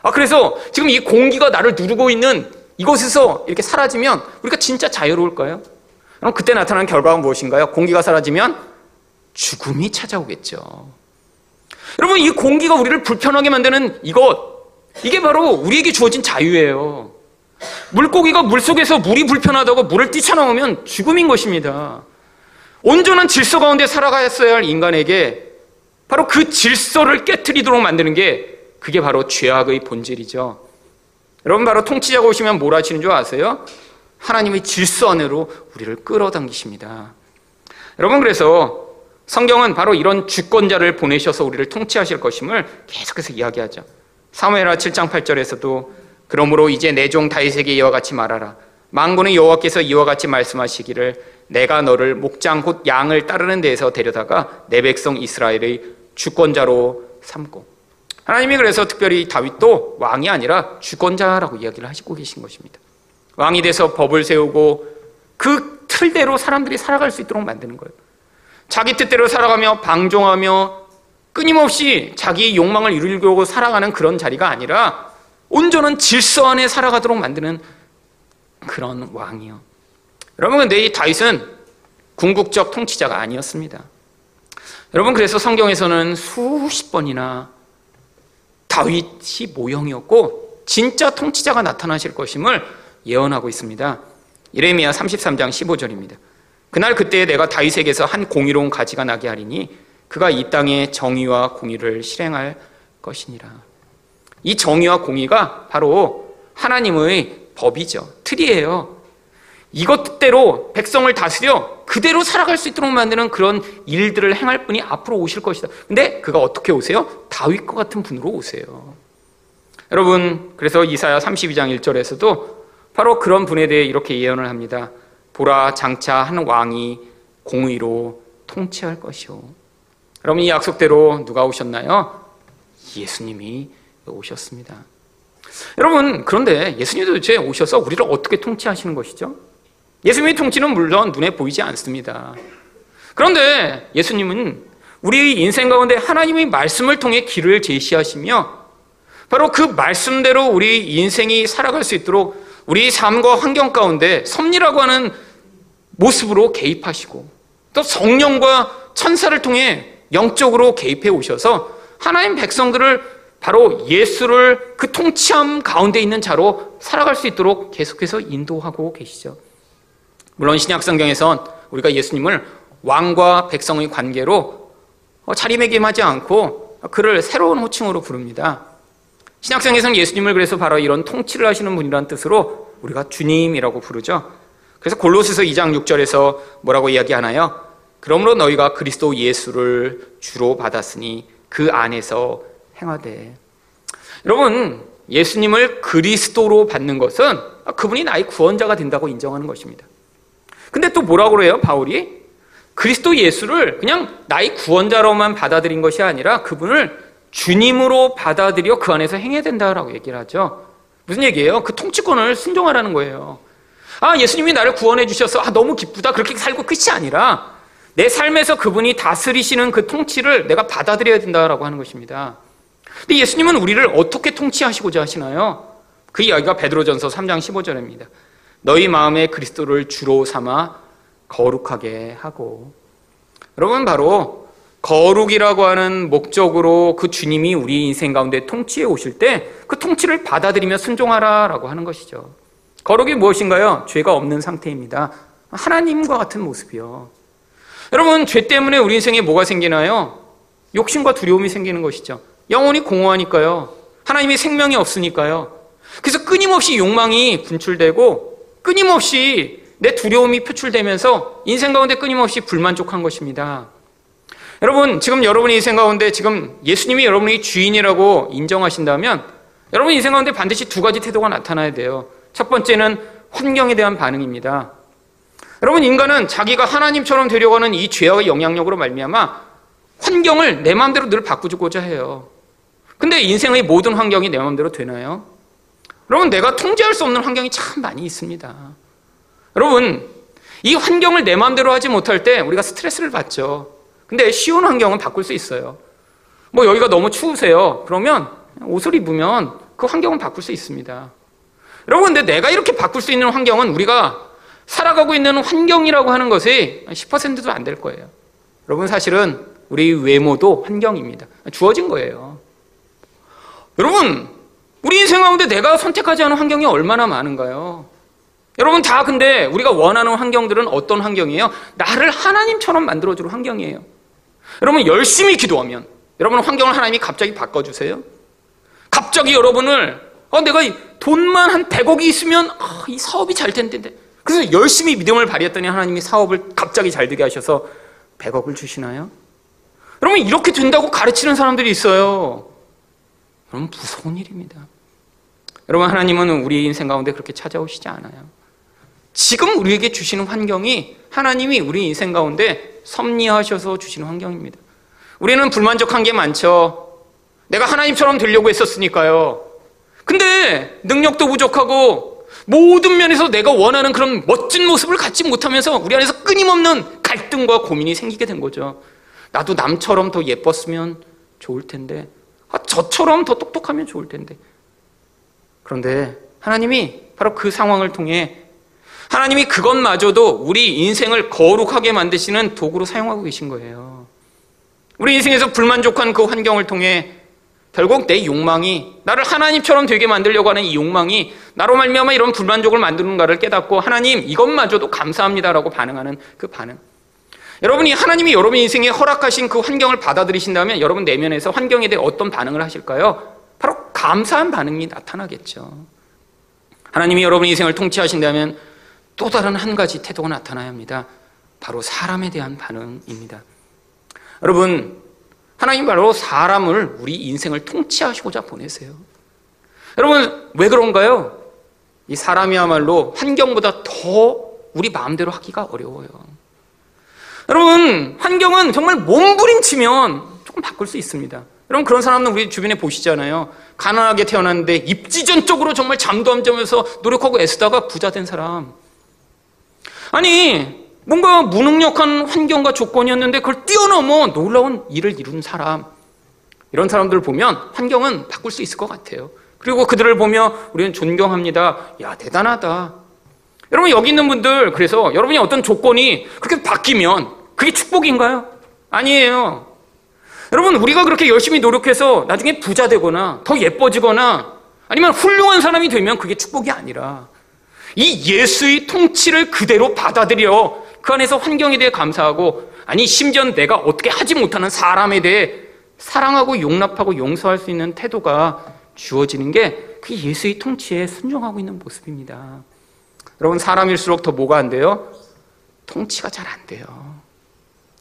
아, 그래서 지금 이 공기가 나를 누르고 있는 이곳에서 이렇게 사라지면 우리가 진짜 자유로울까요? 그럼 그때 나타나는 결과가 무엇인가요? 공기가 사라지면 죽음이 찾아오겠죠. 여러분, 이 공기가 우리를 불편하게 만드는 이것, 이게 바로 우리에게 주어진 자유예요. 물고기가 물 속에서 물이 불편하다고 물을 뛰쳐나오면 죽음인 것입니다. 온전한 질서 가운데 살아가야 할 인간에게 바로 그 질서를 깨뜨리도록 만드는 게 그게 바로 죄악의 본질이죠. 여러분 바로 통치자가 오시면 뭘 하시는 줄 아세요? 하나님의 질서 안으로 우리를 끌어당기십니다. 여러분 그래서 성경은 바로 이런 주권자를 보내셔서 우리를 통치하실 것임을 계속해서 이야기하죠. 사무엘하 7장 8절에서도 그러므로 이제 내 종 다윗에게 이와 같이 말하라. 망군의 여호와께서 이와 같이 말씀하시기를 내가 너를 목장 곧 양을 따르는 데에서 데려다가 내 백성 이스라엘의 주권자로 삼고 하나님이 그래서 특별히 다윗도 왕이 아니라 주권자라고 이야기를 하시고 계신 것입니다. 왕이 돼서 법을 세우고 그 틀대로 사람들이 살아갈 수 있도록 만드는 거예요. 자기 뜻대로 살아가며 방종하며 끊임없이 자기 욕망을 이루려고 살아가는 그런 자리가 아니라 온전한 질서 안에 살아가도록 만드는 그런 왕이요. 여러분, 근데 이 다윗은 궁극적 통치자가 아니었습니다. 여러분, 그래서 성경에서는 수십 번이나 다윗이 모형이었고, 진짜 통치자가 나타나실 것임을 예언하고 있습니다. 이레미야 33장 15절입니다. 그날 그때 내가 다윗에게서 한 공의로운 가지가 나게 하리니 그가 이 땅에 정의와 공의를 실행할 것이니라. 이 정의와 공의가 바로 하나님의 법이죠. 틀이에요. 이것대로 백성을 다스려 그대로 살아갈 수 있도록 만드는 그런 일들을 행할 분이 앞으로 오실 것이다. 근데 그가 어떻게 오세요? 다윗과 같은 분으로 오세요. 여러분, 그래서 이사야 32장 1절에서도 바로 그런 분에 대해 이렇게 예언을 합니다. 보라 장차 한 왕이 공의로 통치할 것이오. 여러분 이 약속대로 누가 오셨나요? 예수님이 오셨습니다. 여러분 그런데 예수님도 도대체 오셔서 우리를 어떻게 통치하시는 것이죠? 예수님의 통치는 물론 눈에 보이지 않습니다. 그런데 예수님은 우리의 인생 가운데 하나님의 말씀을 통해 길을 제시하시며 바로 그 말씀대로 우리 인생이 살아갈 수 있도록 우리 삶과 환경 가운데 섭리라고 하는 모습으로 개입하시고 또 성령과 천사를 통해 영적으로 개입해 오셔서 하나님 백성들을 바로 예수를 그 통치함 가운데 있는 자로 살아갈 수 있도록 계속해서 인도하고 계시죠. 물론 신약 성경에선 우리가 예수님을 왕과 백성의 관계로 자리매김하지 않고 그를 새로운 호칭으로 부릅니다. 신약성에서는 예수님을 그래서 바로 이런 통치를 하시는 분이라는 뜻으로 우리가 주님이라고 부르죠. 그래서 골로새서 2장 6절에서 뭐라고 이야기하나요? 그러므로 너희가 그리스도 예수를 주로 받았으니 그 안에서 행하되. 여러분, 예수님을 그리스도로 받는 것은 그분이 나의 구원자가 된다고 인정하는 것입니다. 근데 또 뭐라고 그래요, 바울이? 그리스도 예수를 그냥 나의 구원자로만 받아들인 것이 아니라 그분을 주님으로 받아들여 그 안에서 행해야 된다라고 얘기를 하죠. 무슨 얘기예요? 그 통치권을 순종하라는 거예요. 아, 예수님이 나를 구원해 주셔서 아, 너무 기쁘다. 그렇게 살고 끝이 아니라 내 삶에서 그분이 다스리시는 그 통치를 내가 받아들여야 된다라고 하는 것입니다. 근데 예수님은 우리를 어떻게 통치하시고자 하시나요? 그 이야기가 베드로전서 3장 15절입니다. 너희 마음에 그리스도를 주로 삼아 거룩하게 하고 여러분 바로 거룩이라고 하는 목적으로 그 주님이 우리 인생 가운데 통치해 오실 때 그 통치를 받아들이며 순종하라라고 하는 것이죠. 거룩이 무엇인가요? 죄가 없는 상태입니다. 하나님과 같은 모습이요. 여러분, 죄 때문에 우리 인생에 뭐가 생기나요? 욕심과 두려움이 생기는 것이죠. 영혼이 공허하니까요. 하나님의 생명이 없으니까요. 그래서 끊임없이 욕망이 분출되고 끊임없이 내 두려움이 표출되면서 인생 가운데 끊임없이 불만족한 것입니다. 여러분, 지금 여러분의 인생 가운데 지금 예수님이 여러분의 주인이라고 인정하신다면 여러분 인생 가운데 반드시 두 가지 태도가 나타나야 돼요. 첫 번째는 환경에 대한 반응입니다. 여러분 인간은 자기가 하나님처럼 되려고 하는 이 죄악의 영향력으로 말미암아 환경을 내 마음대로 늘 바꾸고자 해요. 근데 인생의 모든 환경이 내 마음대로 되나요? 여러분 내가 통제할 수 없는 환경이 참 많이 있습니다. 여러분 이 환경을 내 마음대로 하지 못할 때 우리가 스트레스를 받죠. 근데 쉬운 환경은 바꿀 수 있어요. 뭐 여기가 너무 추우세요. 그러면 옷을 입으면 그 환경은 바꿀 수 있습니다. 여러분, 근데 내가 이렇게 바꿀 수 있는 환경은 우리가 살아가고 있는 환경이라고 하는 것이 10%도 안 될 거예요. 여러분, 사실은 우리 외모도 환경입니다. 주어진 거예요. 여러분, 우리 인생 가운데 내가 선택하지 않은 환경이 얼마나 많은가요? 여러분, 다 근데 우리가 원하는 환경들은 어떤 환경이에요? 나를 하나님처럼 만들어줄 환경이에요. 여러분, 열심히 기도하면, 여러분 환경을 하나님이 갑자기 바꿔주세요? 갑자기 여러분을 어, 내가 돈만 한 100억이 있으면 어, 이 사업이 잘 텐데. 그래서 열심히 믿음을 발휘했더니 하나님이 사업을 갑자기 잘 되게 하셔서 100억을 주시나요? 여러분 이렇게 된다고 가르치는 사람들이 있어요. 여러분 무서운 일입니다. 여러분 하나님은 우리 인생 가운데 그렇게 찾아오시지 않아요. 지금 우리에게 주시는 환경이 하나님이 우리 인생 가운데 섭리하셔서 주시는 환경입니다. 우리는 불만족한 게 많죠. 내가 하나님처럼 되려고 했었으니까요. 근데 능력도 부족하고 모든 면에서 내가 원하는 그런 멋진 모습을 갖지 못하면서 우리 안에서 끊임없는 갈등과 고민이 생기게 된 거죠. 나도 남처럼 더 예뻤으면 좋을 텐데, 아, 저처럼 더 똑똑하면 좋을 텐데. 그런데 하나님이 바로 그 상황을 통해 하나님이 그것마저도 우리 인생을 거룩하게 만드시는 도구로 사용하고 계신 거예요. 우리 인생에서 불만족한 그 환경을 통해 결국 내 욕망이 나를 하나님처럼 되게 만들려고 하는 이 욕망이 나로 말미암아 이런 불만족을 만드는가를 깨닫고 하나님 이것마저도 감사합니다라고 반응하는 그 반응. 여러분이 하나님이 여러분 인생에 허락하신 그 환경을 받아들이신다면 여러분 내면에서 환경에 대해 어떤 반응을 하실까요? 바로 감사한 반응이 나타나겠죠. 하나님이 여러분 인생을 통치하신다면 또 다른 한 가지 태도가 나타나야 합니다. 바로 사람에 대한 반응입니다. 여러분 하나님 바로 사람을 우리 인생을 통치하시고자 보내세요. 여러분, 왜 그런가요? 이 사람이야말로 환경보다 더 우리 마음대로 하기가 어려워요. 여러분, 환경은 정말 몸부림치면 조금 바꿀 수 있습니다. 여러분, 그런 사람은 우리 주변에 보시잖아요. 가난하게 태어났는데 입지전적으로 정말 잠도 안 자면서 노력하고 애쓰다가 부자 된 사람. 아니, 뭔가 무능력한 환경과 조건이었는데 그걸 뛰어넘어 놀라운 일을 이룬 사람. 이런 사람들을 보면 환경은 바꿀 수 있을 것 같아요. 그리고 그들을 보며 우리는 존경합니다. 야, 대단하다. 여러분, 여기 있는 분들, 그래서 여러분이 어떤 조건이 그렇게 바뀌면 그게 축복인가요? 아니에요. 여러분, 우리가 그렇게 열심히 노력해서 나중에 부자 되거나 더 예뻐지거나 아니면 훌륭한 사람이 되면 그게 축복이 아니라 이 예수의 통치를 그대로 받아들여 그 안에서 환경에 대해 감사하고 아니 심지어 내가 어떻게 하지 못하는 사람에 대해 사랑하고 용납하고 용서할 수 있는 태도가 주어지는 게 그 예수의 통치에 순종하고 있는 모습입니다. 여러분 사람일수록 더 뭐가 안 돼요? 통치가 잘 안 돼요.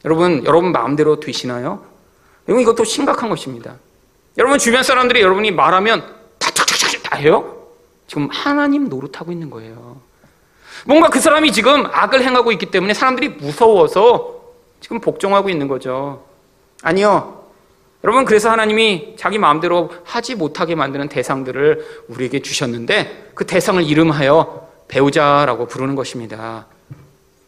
여러분 여러분 마음대로 되시나요? 여러분 이것도 심각한 것입니다. 여러분 주변 사람들이 여러분이 말하면 다 탁탁탁 다예요? 지금 하나님 노릇하고 있는 거예요. 뭔가 그 사람이 지금 악을 행하고 있기 때문에 사람들이 무서워서 지금 복종하고 있는 거죠. 아니요. 여러분, 그래서 하나님이 자기 마음대로 하지 못하게 만드는 대상들을 우리에게 주셨는데 그 대상을 이름하여 배우자라고 부르는 것입니다.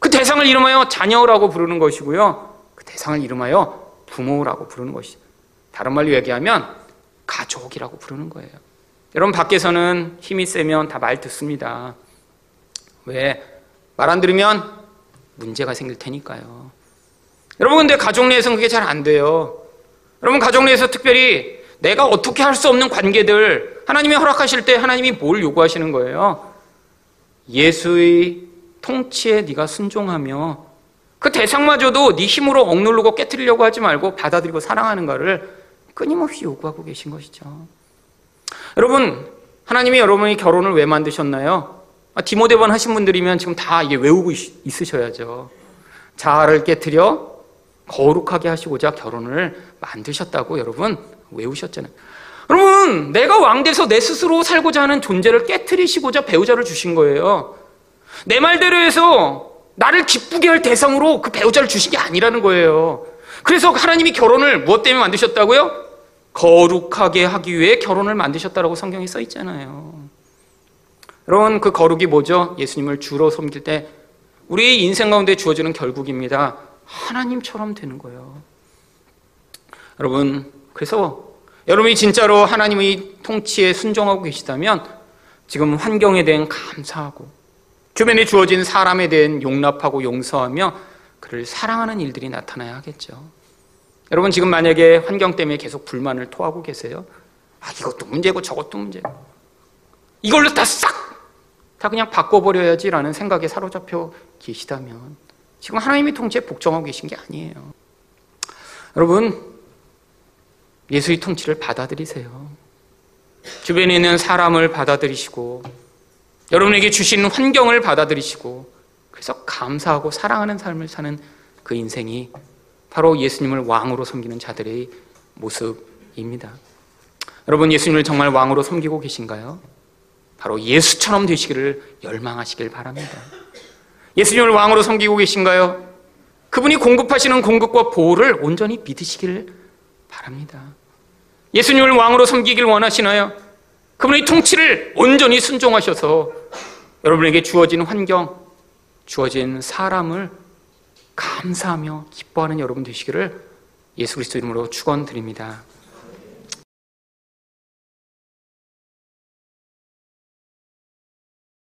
그 대상을 이름하여 자녀라고 부르는 것이고요. 그 대상을 이름하여 부모라고 부르는 것이죠. 다른 말로 얘기하면 가족이라고 부르는 거예요. 여러분 밖에서는 힘이 세면 다 말 듣습니다. 왜? 말 안 들으면 문제가 생길 테니까요. 여러분 근데 가족 내에서는 그게 잘 안 돼요. 여러분 가족 내에서 특별히 내가 어떻게 할 수 없는 관계들 하나님이 허락하실 때 하나님이 뭘 요구하시는 거예요? 예수의 통치에 네가 순종하며 그 대상마저도 네 힘으로 억누르고 깨뜨리려고 하지 말고 받아들이고 사랑하는 것을 끊임없이 요구하고 계신 것이죠. 여러분, 하나님이 여러분이 결혼을 왜 만드셨나요? 아, 디모데번 하신 분들이면 지금 다 이게 외우고 있, 으셔야죠 자아를 깨뜨려 거룩하게 하시고자 결혼을 만드셨다고 여러분 외우셨잖아요. 여러분, 내가 왕돼서 내 스스로 살고자 하는 존재를 깨뜨리시고자 배우자를 주신 거예요. 내 말대로 해서 나를 기쁘게 할 대상으로 그 배우자를 주신 게 아니라는 거예요. 그래서 하나님이 결혼을 무엇 때문에 만드셨다고요? 거룩하게 하기 위해 결혼을 만드셨다라고 성경에 써 있잖아요. 여러분, 그 거룩이 뭐죠? 예수님을 주로 섬길 때 우리 인생 가운데 주어지는 결국입니다. 하나님처럼 되는 거예요. 여러분, 그래서 여러분이 진짜로 하나님의 통치에 순종하고 계시다면 지금 환경에 대한 감사하고 주변에 주어진 사람에 대한 용납하고 용서하며 그를 사랑하는 일들이 나타나야 하겠죠. 여러분 지금 만약에 환경 때문에 계속 불만을 토하고 계세요. 아 이것도 문제고 저것도 문제고 이걸로 다 싹 다 그냥 바꿔버려야지라는 생각에 사로잡혀 계시다면 지금 하나님의 통치에 복종하고 계신 게 아니에요. 여러분 예수의 통치를 받아들이세요. 주변에 있는 사람을 받아들이시고 여러분에게 주신 환경을 받아들이시고 그래서 감사하고 사랑하는 삶을 사는 그 인생이 바로 예수님을 왕으로 섬기는 자들의 모습입니다. 여러분 예수님을 정말 왕으로 섬기고 계신가요? 바로 예수처럼 되시기를 열망하시길 바랍니다. 예수님을 왕으로 섬기고 계신가요? 그분이 공급하시는 공급과 보호를 온전히 믿으시길 바랍니다. 예수님을 왕으로 섬기길 원하시나요? 그분의 통치를 온전히 순종하셔서 여러분에게 주어진 환경, 주어진 사람을 감사하며 기뻐하는 여러분 되시기를 예수 그리스도 이름으로 축원드립니다.